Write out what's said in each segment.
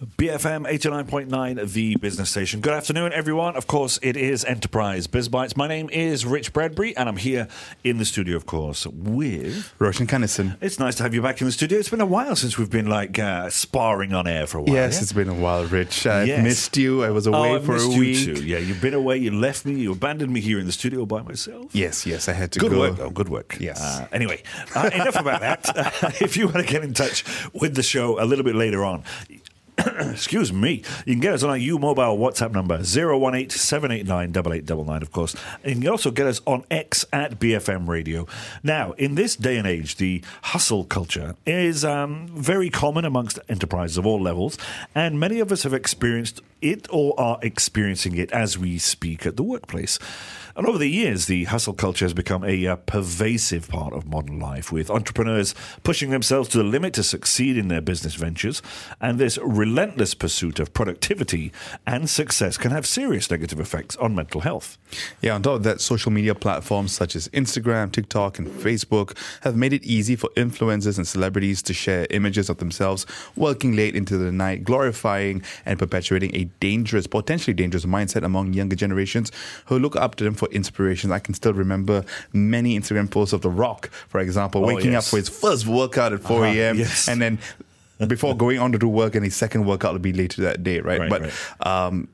BFM 89.9, the business station. Good afternoon, everyone. Of course, it is Enterprise Biz Bytes. My name is Rich Bradbury, and I'm here in the studio, of course, with Roshan Kannison. It's nice to have you back in the studio. It's been a while since we've been like uh, sparring on air for a while. Yes, yeah? it's been a while, Rich. I Yes. missed you. I was away oh, for a you week. too. Yeah, you've been away. You left me. You abandoned me here in the studio by myself. Yes, yes, I had to Good go. work, though. Good work. Yes. Uh, anyway, uh, enough about that. if you want to get in touch with the show a little bit later on, excuse me, you can get us on our U Mobile WhatsApp number 018 789 8899, of course. And you can also get us on X at BFM Radio. Now, in this day and age, the hustle culture is um, very common amongst enterprises of all levels, and many of us have experienced it or are experiencing it as we speak at the workplace. And over the years, the hustle culture has become a uh, pervasive part of modern life, with entrepreneurs pushing themselves to the limit to succeed in their business ventures. And this relentless pursuit of productivity and success can have serious negative effects on mental health. Yeah, on top of that, social media platforms such as Instagram, TikTok, and Facebook have made it easy for influencers and celebrities to share images of themselves working late into the night, glorifying and perpetuating a dangerous, potentially dangerous mindset among younger generations who look up to them for inspiration. I can still remember many Instagram posts of The Rock, for example, Oh, waking yes. up for his first workout at 4 Uh-huh, a.m. yes. and then before going on to do work and his second workout will be later that day, right? Right, but right. um,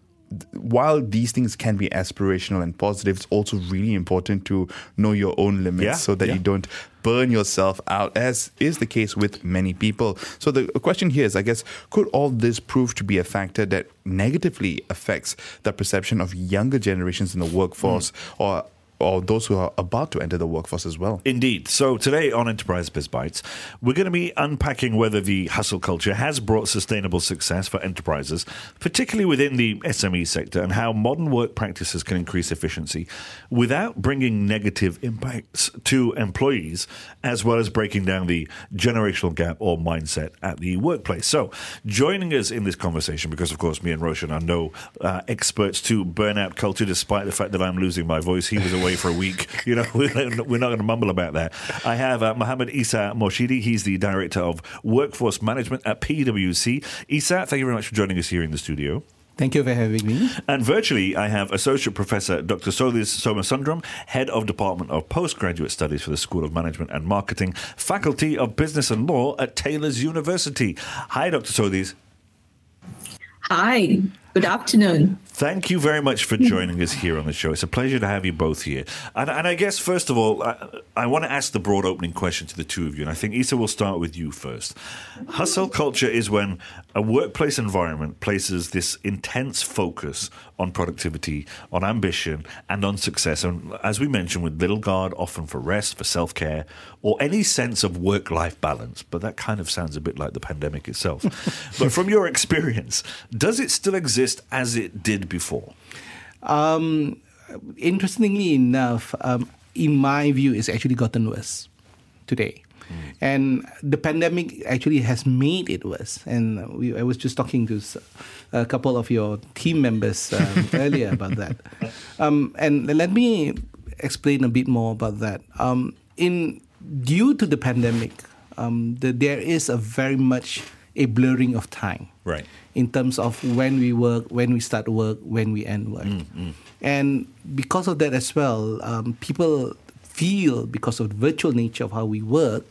while these things can be aspirational and positive, it's also really important to know your own limits Yeah, so that yeah. you don't burn yourself out, as is the case with many people. So the question here is, I guess, could all this prove to be a factor that negatively affects the perception of younger generations in the workforce Hmm. or or those who are about to enter the workforce as well? Indeed. So today on Enterprise Biz Bytes, we're going to be unpacking whether the hustle culture has brought sustainable success for enterprises, particularly within the SME sector, and how modern work practices can increase efficiency without bringing negative impacts to employees, as well as breaking down the generational gap or mindset at the workplace. So, joining us in this conversation, because of course me and Roshan are no uh, experts to burnout culture, despite the fact that I'm losing my voice. He was away for a week. You know, we're not going to mumble about that. I have uh, Mohammed Isa Morshidi. He's the director of workforce management at PwC. Isa, thank you very much for joining us here in the studio. Thank you for having me. And virtually, I have Associate Professor Dr. Solis Somasundram, Head of Department of Postgraduate Studies for the School of Management and Marketing, Faculty of Business and Law at Taylor's University. Hi, Dr. Solis. Hi, good afternoon. Thank you very much for joining us here on the show. It's a pleasure to have you both here. And, and I guess, first of all, I, I want to ask the broad opening question to the two of you. And I think, Isa, we'll start with you first. Hustle culture is when a workplace environment places this intense focus on productivity, on ambition, and on success. And as we mentioned, with little guard often for rest, for self care, or any sense of work life balance. But that kind of sounds a bit like the pandemic itself. but from your experience, does it still exist as it did before? Um, interestingly enough, um, in my view, it's actually gotten worse today. And the pandemic actually has made it worse. And we, I was just talking to a couple of your team members um, earlier about that. Um, and let me explain a bit more about that. Um, in due to the pandemic, um, the, there is a very much a blurring of time Right. in terms of when we work, when we start work, when we end work. And because of that as well, um, people feel, because of the virtual nature of how we work,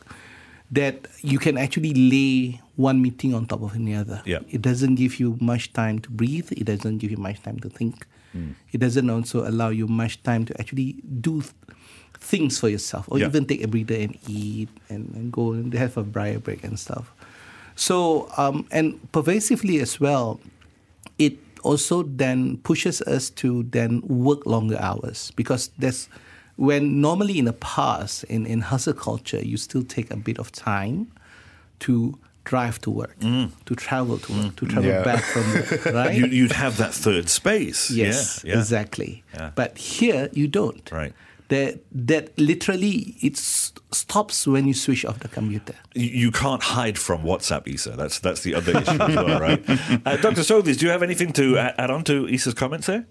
that you can actually lay one meeting on top of another. Yeah. It doesn't give you much time to breathe, it doesn't give you much time to think. It doesn't also allow you much time to actually do th- things for yourself or Yeah. even take a breather and eat and, and go and have a briar break and stuff. So, um, and pervasively as well, it also then pushes us to then work longer hours because that's when normally in the past in, in hustle culture you still take a bit of time to drive to work, to travel to work, to travel Yeah. back from work, right? You, you'd have that third space. Yes, Yeah, yeah. exactly. Yeah. But here you don't. Right. That that literally it stops when you switch off the computer. You, you can't hide from WhatsApp, Isa. That's that's the other issue as well, right? Uh, Dr. Sothis, do you have anything to add, add on to Isa's comments there?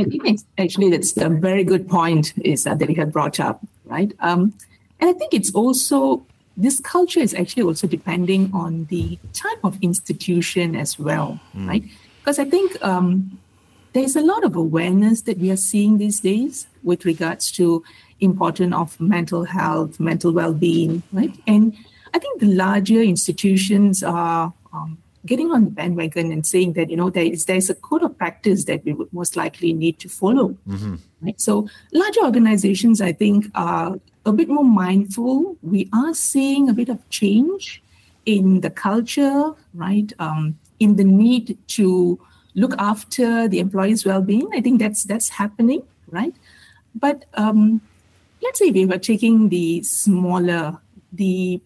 I think actually that's a very good point is that, that you had brought up, right? Um, and I think it's also this culture is actually also depending on the type of institution as well, right? Because I think um, there's a lot of awareness that we are seeing these days with regards to importance of mental health, mental well-being, right? And I think the larger institutions are um, getting on the bandwagon and saying that you know there is there's a code of practice that we would most likely need to follow. Right? So larger organizations, I think, are a bit more mindful. We are seeing a bit of change in the culture, right? Um, in the need to look after the employees' well-being. I think that's that's happening, right? But um, let's say we were taking the smaller, the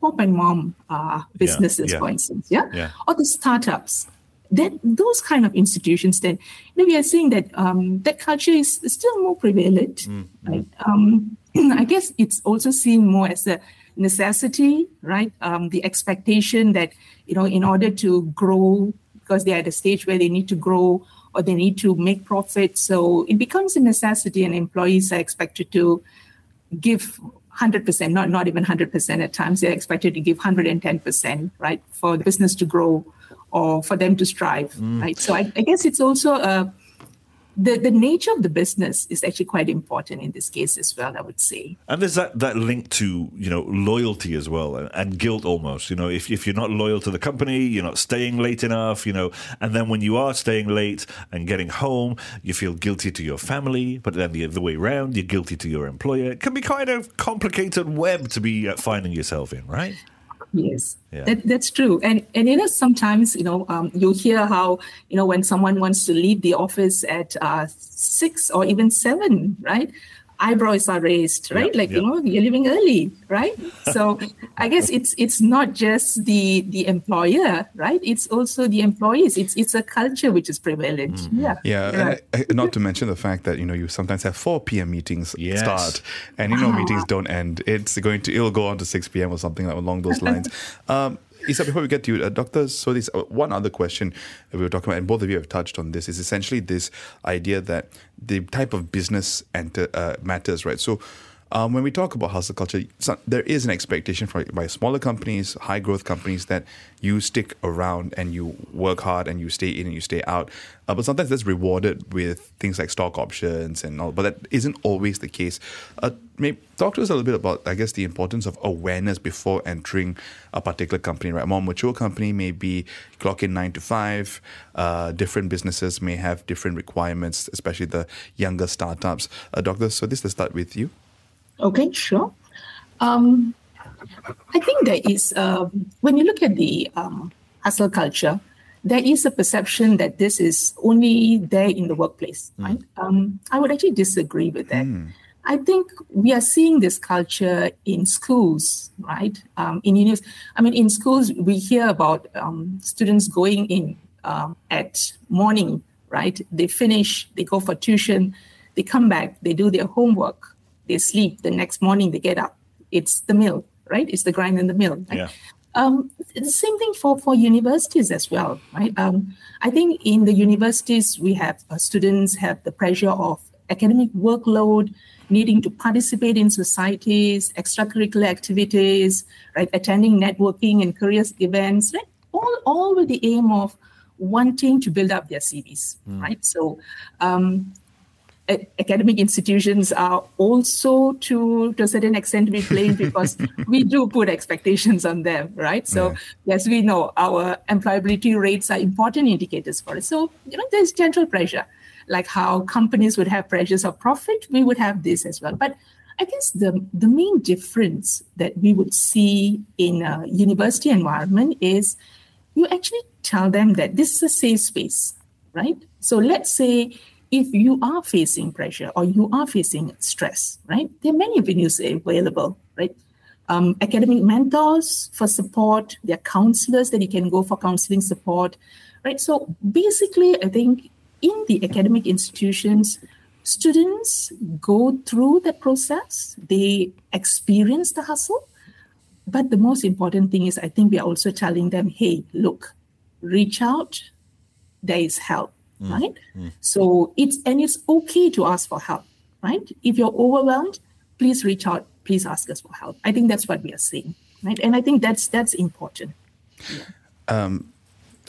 pop and mom uh, businesses, yeah. for instance, yeah? Yeah. or the startups. That those kind of institutions, then you know, we are seeing that um, that culture is still more prevalent. Right? Um, I guess it's also seen more as a necessity, right? Um, the expectation that you know, in order to grow, because they're at a stage where they need to grow or they need to make profit, so it becomes a necessity, and employees are expected to give 100%, not, not even 100% at times. They're expected to give 110%, right, for the business to grow or for them to strive, mm. right? So I, I guess it's also a, the, the nature of the business is actually quite important in this case as well, I would say. And there's that, that link to, you know, loyalty as well and, and guilt almost. You know, if, if you're not loyal to the company, you're not staying late enough, you know, and then when you are staying late and getting home, you feel guilty to your family, but then the other way around, you're guilty to your employer. It can be kind of complicated web to be uh, finding yourself in, right? Yes, Yeah. that, that's true. And and you know sometimes you know um, you hear how you know when someone wants to leave the office at uh, six or even seven, right? Eyebrows are raised, right? Yeah, like you know you're leaving early, right? So I guess it's it's not just the the employer, right? It's also the employees. It's it's a culture which is prevalent. Mm-hmm. Yeah. Yeah, and I, I- not to mention the fact that you know you sometimes have 4 p.m. meetings Yes. start, and you know meetings don't end. It's going to it'll go on to 6 p.m. or something along those lines. Um, Isa, before we get to you, uh, Doctor, so this uh, one other question that we were talking about, and both of you have touched on this, is essentially this idea that the type of business enter, uh, matters, right? So. Um, when we talk about hustle culture, there is an expectation for, by smaller companies, high growth companies, that you stick around and you work hard and you stay in and you stay out. Uh, but sometimes that's rewarded with things like stock options and all. But that isn't always the case. Uh, maybe talk to us a little bit about, I guess, the importance of awareness before entering a particular company. Right, a more mature company may be clock in nine to five. Uh, different businesses may have different requirements, especially the younger startups. Uh, doctor, so this let's start with you. Okay, sure. Um, I think there is, um, when you look at the um, hustle culture, there is a perception that this is only there in the workplace, right? Um, I would actually disagree with that. I think we are seeing this culture in schools, right? Um, in unis- I mean, in schools, we hear about um, students going in um, at morning, right? They finish, they go for tuition, they come back, they do their homework, they sleep. The next morning, they get up. It's the mill, right? It's the grind in the mill. Right? Yeah. Um, the same thing for, for universities as well, right? Um, I think in the universities, we have uh, students have the pressure of academic workload, needing to participate in societies, extracurricular activities, right? Attending networking and careers events, right? All, all with the aim of wanting to build up their CVs, right? So, um, academic institutions are also to to a certain extent to be blamed because we do put expectations on them right? So as we know our employability rates are important indicators for it. So you know there's general pressure like how companies would have pressures of profit we would have this as well. But i guess the the main difference that we would see in a university environment is you actually tell them that this is a safe space, right? So let's say if you are facing pressure or you are facing stress, right? There are many venues available, right? Um, academic mentors for support, there are counselors that you can go for counseling support, right? So basically, I think in the academic institutions, students go through the process, they experience the hustle, but the most important thing is, I think we are also telling them, hey, look, reach out, there is help. Mm. right? Mm. So it's and it's okay to ask for help, right? If you're overwhelmed, please reach out. Please ask us for help. I think that's what we are saying, right? And I think that's that's important. Um,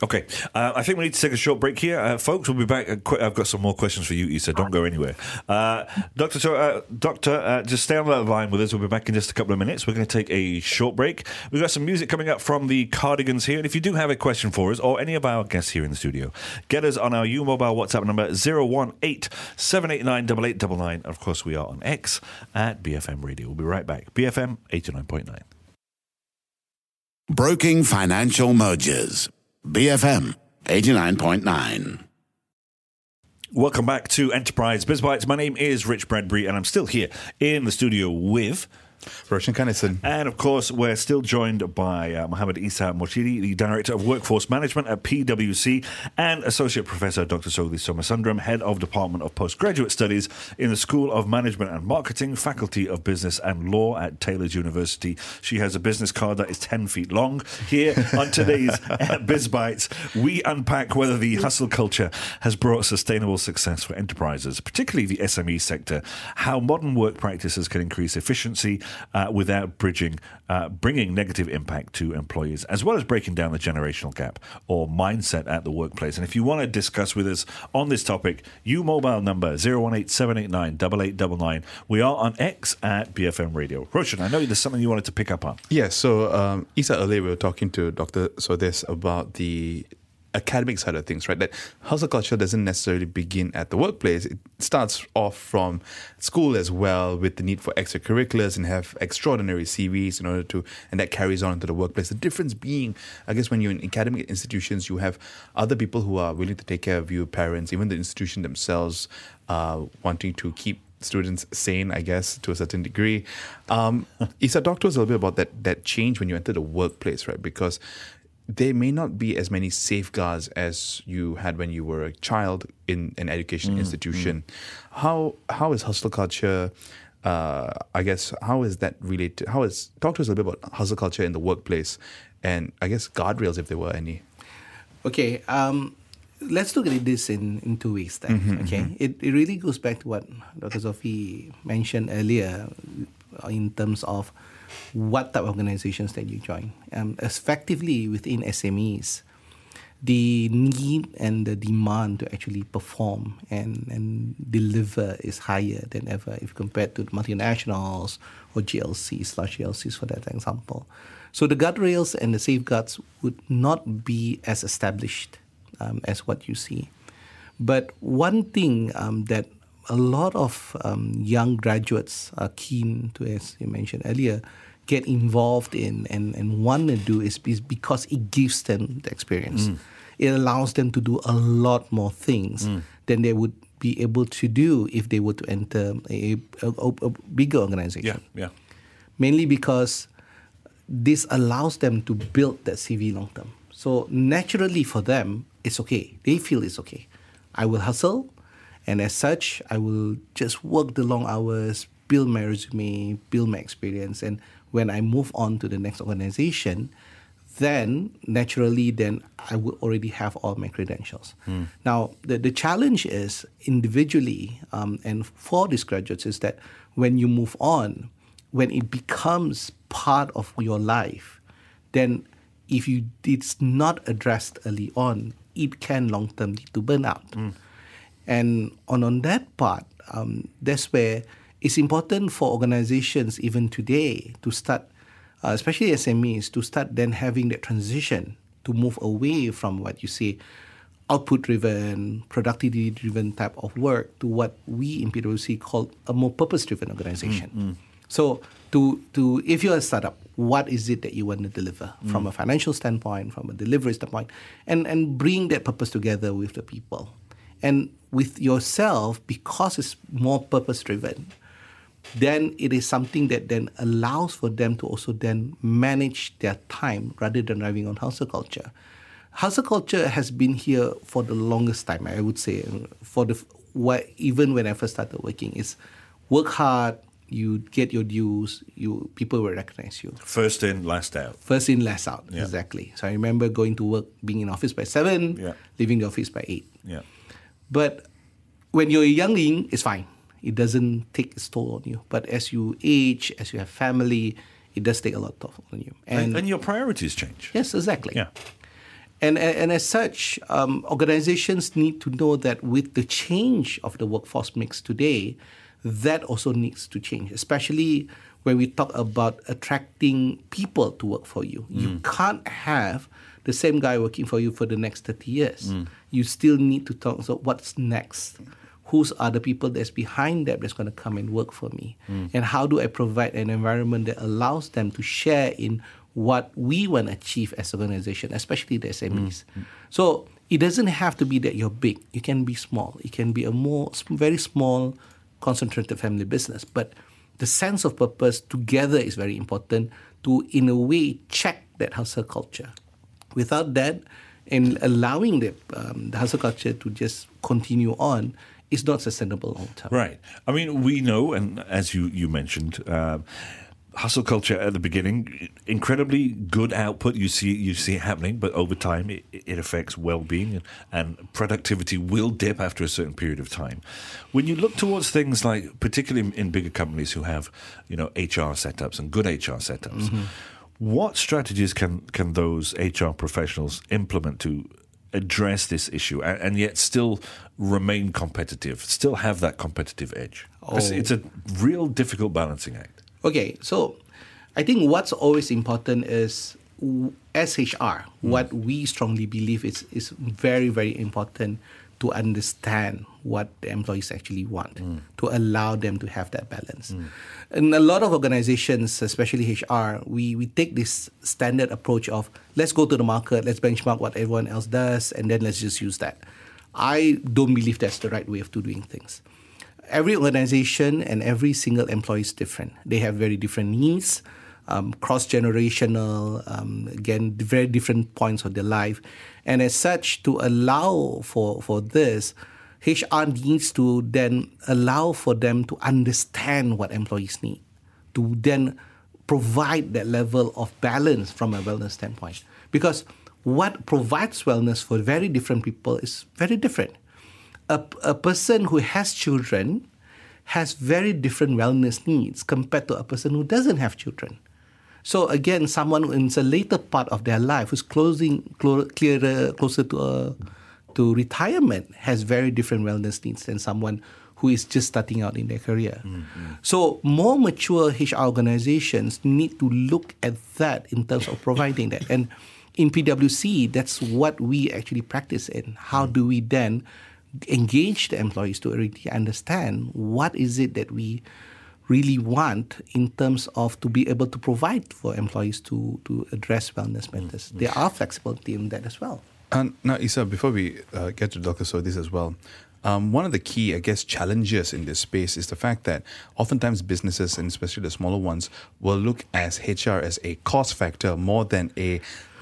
Okay, uh, I think we need to take a short break here, uh, folks. We'll be back. Uh, I've got some more questions for you, Isa. Don't go anywhere, uh, Doctor. So, uh, Doctor, uh, just stay on the line with us. We'll be back in just a couple of minutes. We're going to take a short break. We've got some music coming up from the Cardigans here, and if you do have a question for us or any of our guests here in the studio, get us on our U Mobile WhatsApp number 018 789 8899. Of course, we are on X at BFM Radio. We'll be right back. BFM 89.9. Broking Financial Mergers. BFM 89.9. Welcome back to Enterprise BizBytes. My name is Rich Bradbury, and I'm still here in the studio with. Roshan Kanison. And of course, we're still joined by uh, Mohammed Isa Morshidi, the Director of Workforce Management at PwC, and Associate Professor Dr. Sogli Somasundram, Head of Department of Postgraduate Studies in the School of Management and Marketing, Faculty of Business and Law at Taylor's University. She has a business card that is 10 feet long. Here on today's uh, BizBytes, we unpack whether the hustle culture has brought sustainable success for enterprises, particularly the SME sector, how modern work practices can increase efficiency uh, without bridging, uh, bringing negative impact to employees, as well as breaking down the generational gap or mindset at the workplace. And if you want to discuss with us on this topic, U Mobile number 018-789-8899. We are on X at BFM Radio. Roshan, I know there's something you wanted to pick up on. Yeah, so um, Isa earlier we were talking to Dr. Sodes about the academic side of things, right? That hustle culture doesn't necessarily begin at the workplace. It starts off from school as well with the need for extracurriculars and have extraordinary CVs in order to, and that carries on into the workplace. The difference being, I guess, when you're in academic institutions, you have other people who are willing to take care of you, parents, even the institution themselves, uh, wanting to keep students sane, I guess, to a certain degree. Um, Isa, talk to us a little bit about that that change when you enter the workplace, right? Because there may not be as many safeguards as you had when you were a child in an education institution. How how is hustle culture? Uh, I guess how is that related? How is talk to us a little bit about hustle culture in the workplace, and I guess guardrails if there were any. Okay, um, let's look at this in, in two ways then. okay, It, it really goes back to what Dr. Sophie mentioned earlier in terms of what type of organizations that you join. Um, effectively within SMEs, the need and the demand to actually perform and, and deliver is higher than ever if compared to multinationals or GLCs, large GLCs for that example. So the guardrails and the safeguards would not be as established um, as what you see. But one thing um, that a lot of um, young graduates are keen to, as you mentioned earlier, get involved in and, and want to do is, is because it gives them the experience. Mm. It allows them to do a lot more things mm. than they would be able to do if they were to enter a, a, a bigger organization yeah. mainly because this allows them to build that CV long term. So naturally for them, it's okay. They feel it's okay. I will hustle, and as such, I will just work the long hours, build my resume, build my experience, and when I move on to the next organization, then naturally, then I will already have all my credentials. Now, the, the challenge is individually um, and for these graduates is that when you move on, when it becomes part of your life, then if you it's not addressed early on, it can long term lead to burnout. And on, on that part, um, that's where it's important for organizations even today to start, uh, especially SMEs, to start then having that transition to move away from what you say output driven, productivity driven type of work to what we in PwC call a more purpose driven organization. Mm, mm. So to to if you're a startup, what is it that you want to deliver mm. from a financial standpoint, from a delivery standpoint, and and bring that purpose together with the people, and with yourself because it's more purpose driven. Then it is something that then allows for them to also then manage their time rather than driving on hustle culture. Hustle culture has been here for the longest time. I would say for the what even when I first started working is work hard, you get your dues, you people will recognize you. First in, last out. First in, last out. Yeah. Exactly. So I remember going to work, being in office by seven, Yeah. leaving the office by eight. Yeah. But when you're a youngling, it's fine. It doesn't take its toll on you. But as you age, as you have family, it does take a lot toll on you. And, and your priorities change. yes, exactly. Yeah. And, and as such, um, organizations need to know that with the change of the workforce mix today, that also needs to change, especially when we talk about attracting people to work for you. You can't have the same guy working for you for the next 30 years. You still need to talk, so what's next? Who's are the people that's behind that that's going to come and work for me? And how do I provide an environment that allows them to share in what we want to achieve as an organization, especially the SMEs. So it doesn't have to be that you're big. You can be small. It can be a more very small, concentrated family business. But the sense of purpose together is very important to, in a way, check that hustle culture. Without that, and allowing the, um, the hustle culture to just continue on, is not sustainable long term. Right. I mean, we know, and as you you mentioned. Uh, Hustle culture at the beginning, incredibly good output. You see, you see it happening, but over time, it, it affects well-being and, and productivity will dip after a certain period of time. When you look towards things like, particularly in, in bigger companies who have, you know, HR setups and good HR setups, what strategies can can those HR professionals implement to address this issue and, and yet still remain competitive, still have that competitive edge? Oh. It's a real difficult balancing act. Okay, so I think what's always important is w- as HR, hmm. what we strongly believe is is very very important to understand what the employees actually want mm. to allow them to have that balance. Mm. In a lot of organizations, especially HR, we, we take this standard approach of let's go to the market, let's benchmark what everyone else does, and then let's just use that. I don't believe that's the right way of doing things every organization and every single employee is different. They have very different needs, um, cross generational, um, again, very different points of their life. And as such, to allow for, for this, HR needs to then allow for them to understand what employees need, to then provide that level of balance from a wellness standpoint. Because what provides wellness for very different people is very different a, a person who has children has very different wellness needs compared to a person who doesn't have children. So again, someone in the later part of their life who's closing clo- clearer, closer to uh, to retirement has very different wellness needs than someone who is just starting out in their career. So more mature HR organizations need to look at that in terms of providing that. And in PwC, that's what we actually practice in. How do we then engage the employees to really understand what is it that we really want in terms of to be able to provide for employees to, to address wellness matters. There are flexibility in that as well. And now, Isa, before we uh, get to Dr. Sodis as well, um, one of the key, I guess, challenges in this space is the fact that oftentimes businesses, and especially the smaller ones, will look as HR as a cost factor more than a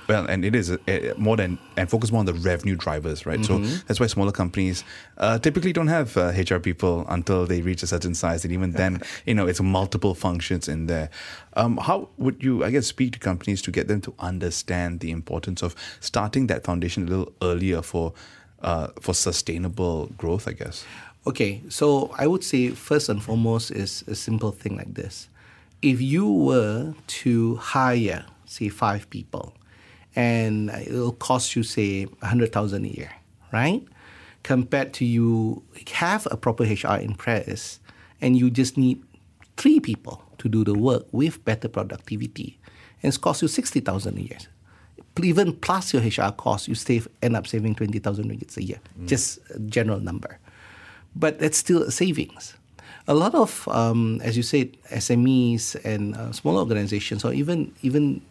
well, and it is a, a, more than and focus more on the revenue drivers, right? So that's why smaller companies uh, typically don't have uh, HR people until they reach a certain size, and even then, you know, it's multiple functions in there. Um, how would you, I guess, speak to companies to get them to understand the importance of starting that foundation a little earlier for uh, for sustainable growth? I guess. Okay, so I would say first and foremost is a simple thing like this. If you were to hire, say, five people, and it'll cost you, say, 100000 a year, right? Compared to you have a proper HR in press, and you just need three people to do the work with better productivity, and it's cost you 60000 a year even plus your HR cost you save end up saving twenty thousand ringgit a year, just a general number. But that's still a savings. A lot of, um, as you said, SMEs and uh, smaller organizations, or even even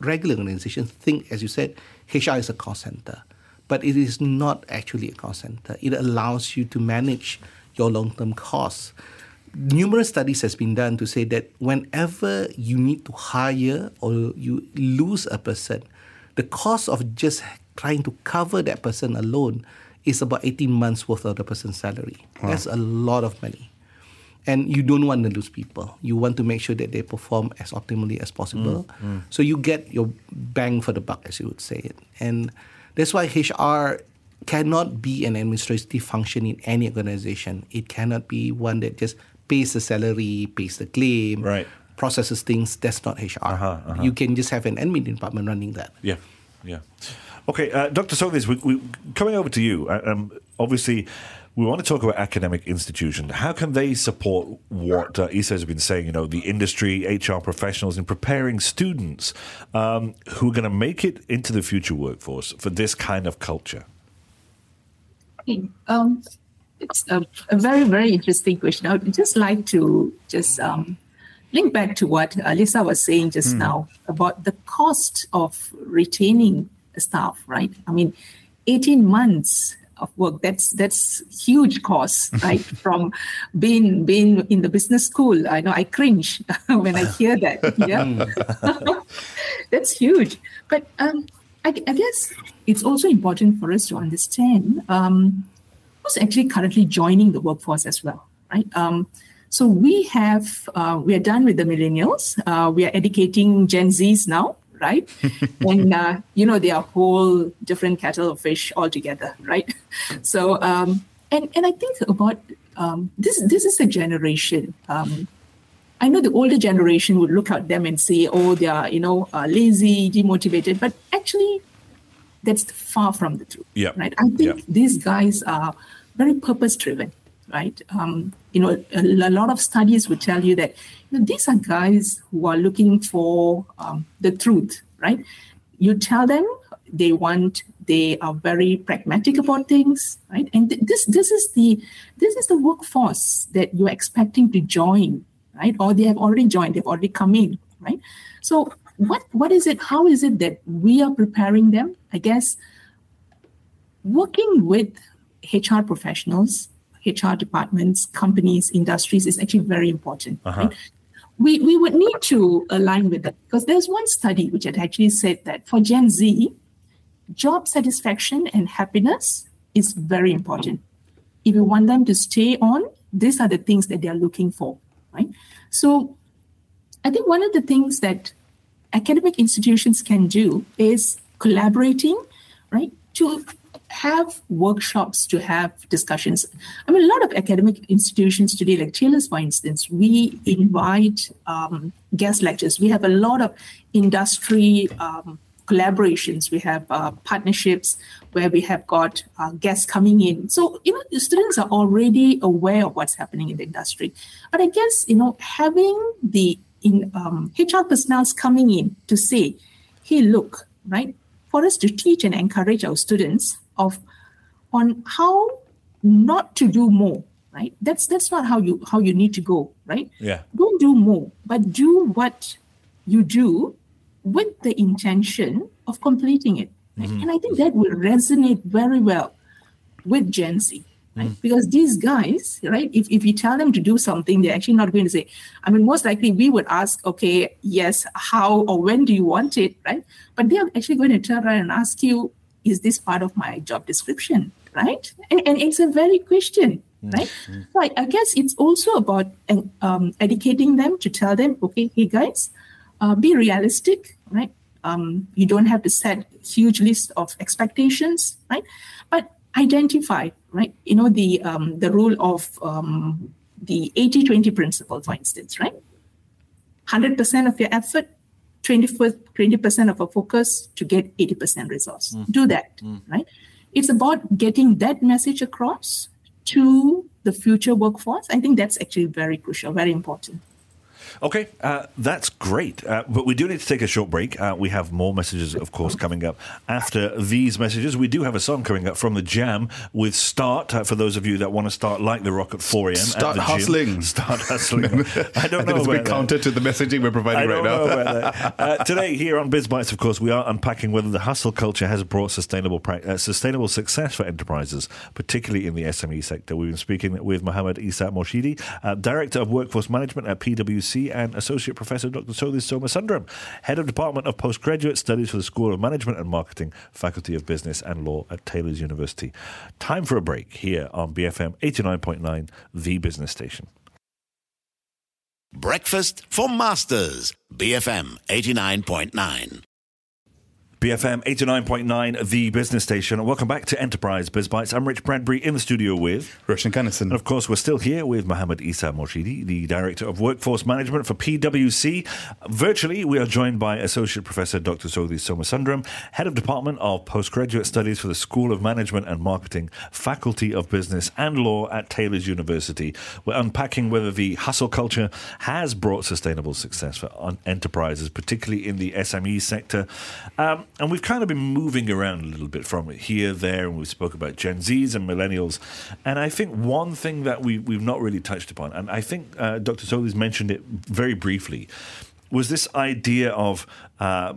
regular organizations, think, as you said, HR is a cost center, but it is not actually a cost center. It allows you to manage your long-term costs numerous studies has been done to say that whenever you need to hire or you lose a person, the cost of just trying to cover that person alone is about 18 months worth of the person's salary. That's a lot of money. And you don't want to lose people. You want to make sure that they perform as optimally as possible. So you get your bang for the buck, as you would say it. And that's why HR cannot be an administrative function in any organization. It cannot be one that just pays the salary, pays the claim, Right. processes things. That's not HR. Uh-huh, uh-huh. You can just have an admin department running that. Yeah, yeah. Okay, uh, Dr. Solis, we, we, coming over to you. uh, Um, obviously, we want to talk about academic institutions. How can they support what uh, Isa has been saying? You know, the industry, HR professionals, in preparing students um, who are going to make it into the future workforce for this kind of culture. Um, it's a, a very, very interesting question. I would just like to just um, link back to what Lisa was saying just now about the cost of retaining staff, right? I mean, 18 months of work, that's that's huge cost, right? From being being in the business school. I know I cringe when I hear that. Yeah. that's huge. But um, I, I guess it's also important for us to understand um, who's actually currently joining the workforce as well, right? Um, so we have uh, we are done with the millennials. Uh, we are educating Gen Zs now, right? and uh, you know they are whole different kettle of fish altogether, right? So um, and and I think about um, this. This is a generation. Um, I know the older generation would look at them and say, "Oh, they are you know uh, lazy, demotivated," but actually, that's far from the truth. Yeah. Right. I think Yeah. these guys are very purpose driven. Right. Um, you know, a, a lot of studies would tell you that you know, these are guys who are looking for um, the truth. Right. You tell them they want they are very pragmatic about things right and th- this this is the this is the workforce that you're expecting to join right or they have already joined they've already come in right so what what is it how is it that we are preparing them i guess working with hr professionals hr departments companies industries is actually very important uh-huh. right? we, we would need to align with that because there's one study which had actually said that for gen z job satisfaction and happiness is very important. If you want them to stay on, these are the things that they are looking for, right? So I think one of the things that academic institutions can do is collaborating, right? To have workshops, to have discussions. I mean, a lot of academic institutions today, like Taylor's, for instance, we invite um, guest lectures. We have a lot of industry um, collaborations. We have uh, partnerships where we have got uh, guests coming in. So, you know, the students are already aware of what's happening in the industry. But I guess, you know, having the in um, HR personnel coming in to say, hey, look, right, for us to teach and encourage our students of on how not to do more, right? That's that's not how you how you need to go, right? Yeah. Don't do more, but do what you do with the intention of completing it. right? Mm-hmm. And I think that will resonate very well with Gen Z. Right? Mm. Because these guys, right, if, if you tell them to do something, they're actually not going to say, I mean, most likely we would ask, okay, yes, how or when do you want it, right? But they're actually going to turn around and ask you, is this part of my job description, right? And, and it's a valid question, right? So I, I guess it's also about um, educating them to tell them, okay, hey guys, uh, be realistic, right? Um, you don't have to set huge list of expectations, right? But identify, right? You know the um, the rule of um, the 80-20 principle, for instance, right? 100% of your effort, 20 percent of a focus to get 80% results. Mm. Do that, mm. right? It's about getting that message across to the future workforce. I think that's actually very crucial, very important. Okay, uh, that's great. Uh, but we do need to take a short break. Uh, we have more messages, of course, coming up after these messages. We do have a song coming up from the Jam with Start uh, for those of you that want to start like the rock at 4 a.m. Start hustling. Start hustling. I don't I know it's a bit counter to the messaging we're providing right now. about that. Uh, today, here on Biz Bytes, of course, we are unpacking whether the hustle culture has brought sustainable uh, sustainable success for enterprises, particularly in the SME sector. We've been speaking with Mohammed Isa Morshidi, uh, Director of Workforce Management at PwC, and Associate Professor Dr. Solis Somasundram, Head of Department of Postgraduate Studies for the School of Management and Marketing, Faculty of Business and Law at Taylor's University. Time for a break here on BFM 89.9, the business station. Breakfast for Masters, BFM 89.9. BFM 89.9, the business station. Welcome back to Enterprise Biz Bytes. I'm Rich Bradbury in the studio with. Roshan Kannison. And of course, we're still here with Mohammed Isa Morshidi, the Director of Workforce Management for PwC. Virtually, we are joined by Associate Professor Dr. Sodhi Somasundram, Head of Department of Postgraduate Studies for the School of Management and Marketing, Faculty of Business and Law at Taylor's University. We're unpacking whether the hustle culture has brought sustainable success for enterprises, particularly in the SME sector. Um, and we've kind of been moving around a little bit from here, there, and we spoke about Gen Zs and millennials. And I think one thing that we, we've not really touched upon, and I think uh, Dr. Solis mentioned it very briefly, was this idea of uh,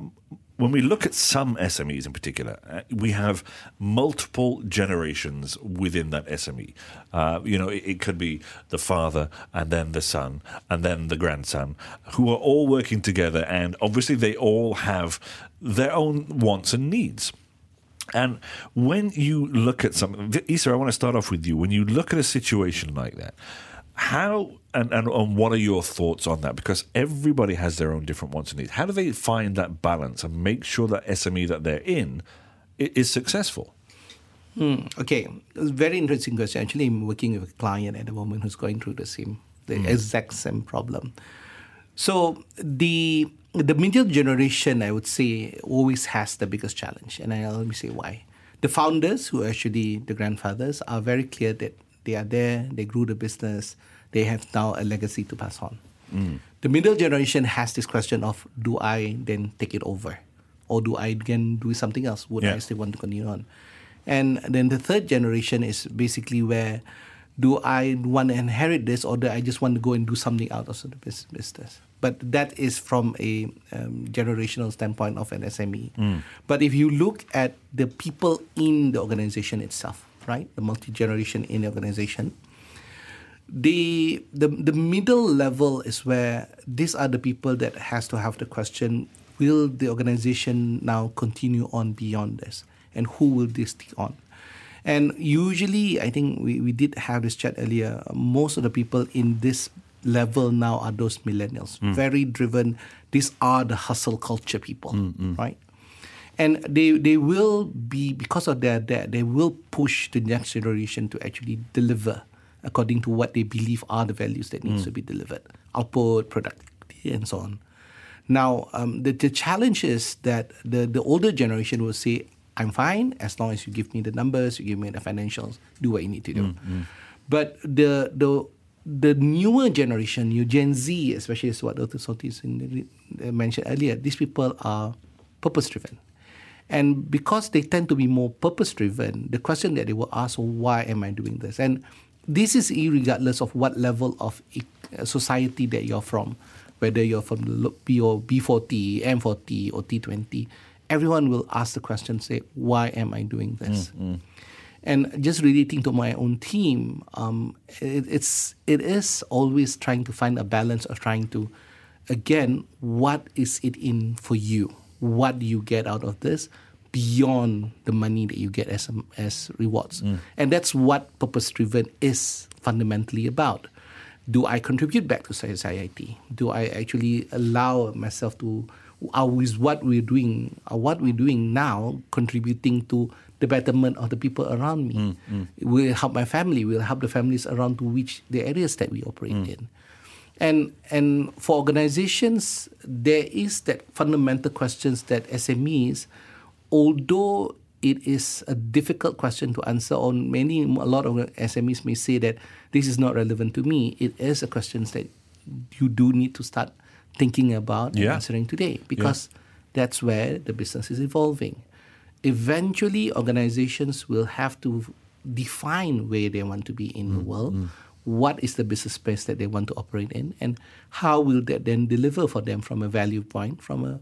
when we look at some SMEs in particular, uh, we have multiple generations within that SME. Uh, you know, it, it, could be the father and then the son and then the grandson who are all working together, and obviously they all have their own wants and needs. And when you look at something, Isa, I want to start off with you. When you look at a situation like that, how and, and, and what are your thoughts on that? Because everybody has their own different wants and needs. How do they find that balance and make sure that SME that they're in is successful? Hmm, okay, very interesting question. Actually, I'm working with a client at the moment who's going through the same, the mm. exact same problem. So the the middle generation, I would say, always has the biggest challenge, and I'll let me say why. The founders, who are actually the grandfathers, are very clear that they are there, they grew the business, they have now a legacy to pass on. Mm. The middle generation has this question of do I then take it over? Or do I again do something else? Would yeah. I still want to continue on? And then the third generation is basically where do I want to inherit this or do I just want to go and do something out of the business? But that is from a um, generational standpoint of an SME. Mm. But if you look at the people in the organization itself, right, the multi generation in the organization, the, the the middle level is where these are the people that has to have the question: Will the organization now continue on beyond this, and who will this take on? And usually, I think we, we did have this chat earlier. Most of the people in this level now are those millennials, mm. very driven. These are the hustle culture people, mm, mm. right? And they they will be because of their that they will push the next generation to actually deliver according to what they believe are the values that needs mm. to be delivered, output, productivity, and so on. Now, um, the, the challenge is that the, the older generation will say, I'm fine as long as you give me the numbers, you give me the financials, do what you need to do. Mm, But the the the newer generation, new Gen Z, especially as what Dr. Sotis mentioned earlier, these people are purpose driven. And because they tend to be more purpose driven, the question that they will ask, why am I doing this? And this is regardless of what level of society that you're from, whether you're from the B40, M40, or T20, everyone will ask the question, say, why am I doing this? Mm, mm. And just relating to my own team, um, it, it's it is always trying to find a balance of trying to, again, what is it in for you? What do you get out of this? beyond the money that you get as as rewards. Mm. And that's what purpose driven is fundamentally about. Do I contribute back to society? Do I actually allow myself to are with what we're doing, are what we're doing now contributing to the betterment of the people around me? Mm, mm. Will help my family, will help the families around to which the areas that we operate mm. in. And and for organizations, there is that fundamental questions that SMEs although it is a difficult question to answer on many a lot of SMEs may say that this is not relevant to me it is a question that you do need to start thinking about yeah. and answering today because yeah. that's where the business is evolving eventually organizations will have to define where they want to be in mm, the world mm. What is the business space that they want to operate in and how will that then deliver for them from a value point from a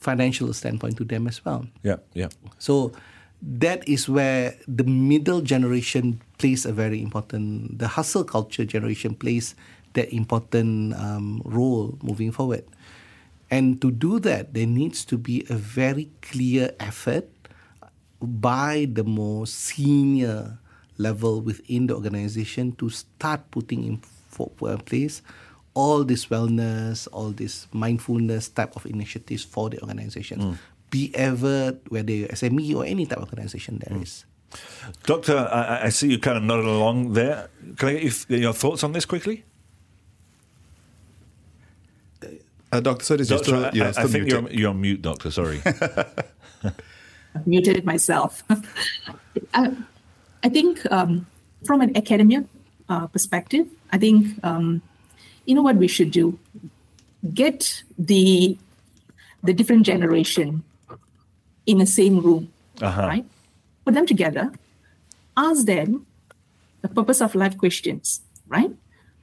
financial standpoint to them as well. Yeah, yeah. So that is where the middle generation plays a very important, the hustle culture generation plays that important um, role moving forward. And to do that, there needs to be a very clear effort by the more senior level within the organization to start putting in place all this wellness, all this mindfulness type of initiatives for the organization. Mm. be ever, whether you're SME or any type of organization there Hmm. is. Doctor, I, I see you kind of nodding along there. Can I get your, your thoughts on this quickly? Uh, Dr. Sodis, you're Doctor, still, I, you're I still think you're, you're on mute, Doctor. Sorry. I've muted it myself. I, I think um, from an academia uh, perspective, I think um, you know what we should do: get the the different generation in the same room, Uh-huh. right? Put them together, ask them the purpose of life questions, right?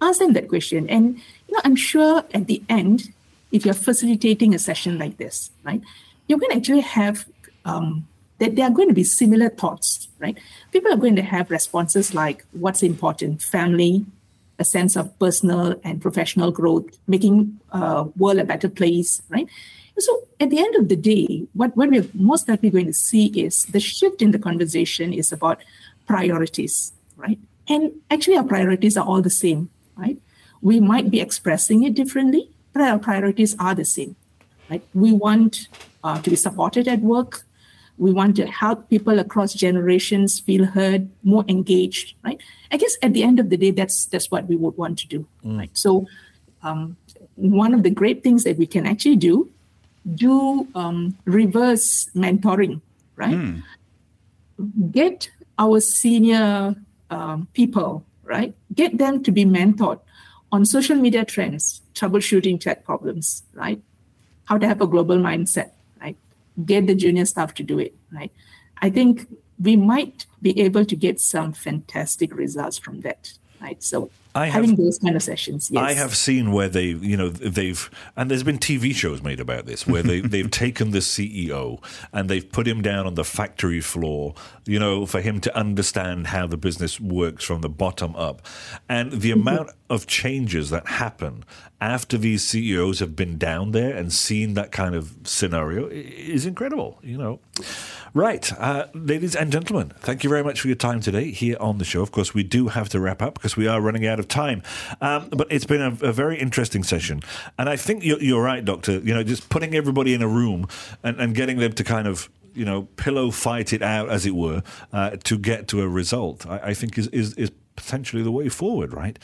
Ask them that question, and you know, I'm sure at the end, if you're facilitating a session like this, right, you're going to actually have um, that there are going to be similar thoughts, right? People are going to have responses like what's important, family, a sense of personal and professional growth, making uh, world a better place, right? So at the end of the day, what, what we're most likely going to see is the shift in the conversation is about priorities, right? And actually, our priorities are all the same, right? We might be expressing it differently, but our priorities are the same, right? We want uh, to be supported at work. We want to help people across generations feel heard, more engaged, right? I guess at the end of the day, that's that's what we would want to do, right? So, um, one of the great things that we can actually do, do um, reverse mentoring, right? Get our senior um, people, right? Get them to be mentored on social media trends, troubleshooting tech problems, right? How to have a global mindset? Get the junior staff to do it, right? I think we might be able to get some fantastic results from that, right? So I have- having those kind of sessions, yes. I have seen where they, you know, they've, and there's been TV shows made about this where they, they've taken the CEO and they've put him down on the factory floor, you know, for him to understand how the business works from the bottom up. And the amount of changes that happen after these CEOs have been down there and seen that kind of scenario is incredible, you know. Right, uh, ladies and gentlemen, thank you very much for your time today here on the show. Of course, we do have to wrap up because we are running out of time. Um, but it's been a, a very interesting session, and I think you're, you're right, Doctor. You know, just putting everybody in a room and, and getting them to kind of you know pillow fight it out, as it were, uh, to get to a result. I, I think is is is potentially the way forward, right?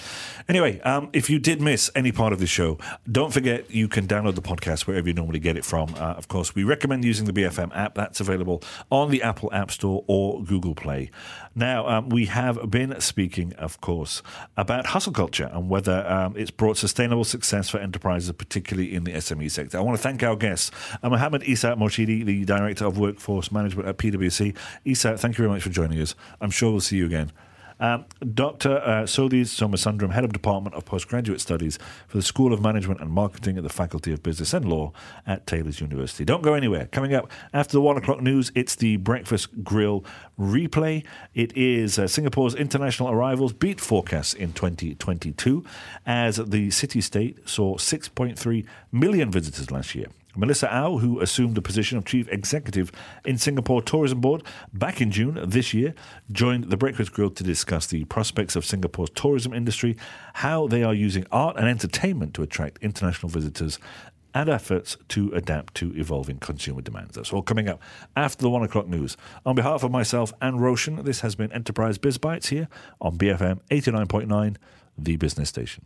Anyway, um, if you did miss any part of the show, don't forget you can download the podcast wherever you normally get it from. Uh, of course, we recommend using the BFM app. That's available on the Apple App Store or Google Play. Now, um, we have been speaking, of course, about hustle culture and whether um, it's brought sustainable success for enterprises, particularly in the SME sector. I want to thank our guests, uh, Mohammed Isa Morshidi, the Director of Workforce Management at PwC. Isa, thank you very much for joining us. I'm sure we'll see you again. Um, Dr. Uh, Somasundram, Head of Department of Postgraduate Studies for the School of Management and Marketing at the Faculty of Business and Law at Taylor's University. Don't go anywhere. Coming up after the one o'clock news, it's the Breakfast Grill replay. It is uh, Singapore's international arrivals beat forecasts in 2022 as the city state saw 6.3 million visitors last year. Melissa Ow, who assumed the position of chief executive in Singapore Tourism Board back in June this year, joined the Breakfast Grill to discuss the prospects of Singapore's tourism industry, how they are using art and entertainment to attract international visitors, and efforts to adapt to evolving consumer demands. That's all coming up after the one o'clock news. On behalf of myself and Roshan, this has been Enterprise Biz Bytes here on BFM 89.9, the business station.